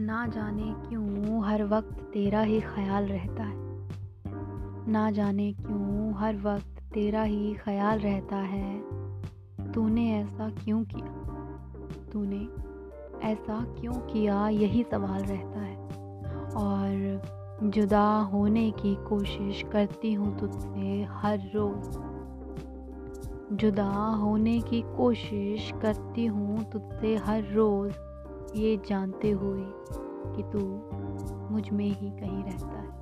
जाने क्यों हर वक्त तेरा ही ख्याल रहता है? ना जाने क्यों हर वक्त तेरा ही ख्याल रहता है? तूने ऐसा क्यों किया? तूने ऐसा क्यों किया? यही सवाल रहता है। और जुदा होने की कोशिश करती हूँ तुझसे हर रोज़। जुदा होने की कोशिश करती हूँ तुझसे हर रोज़। ये जानते हुए कि तू मुझमें ही कहीं रहता है।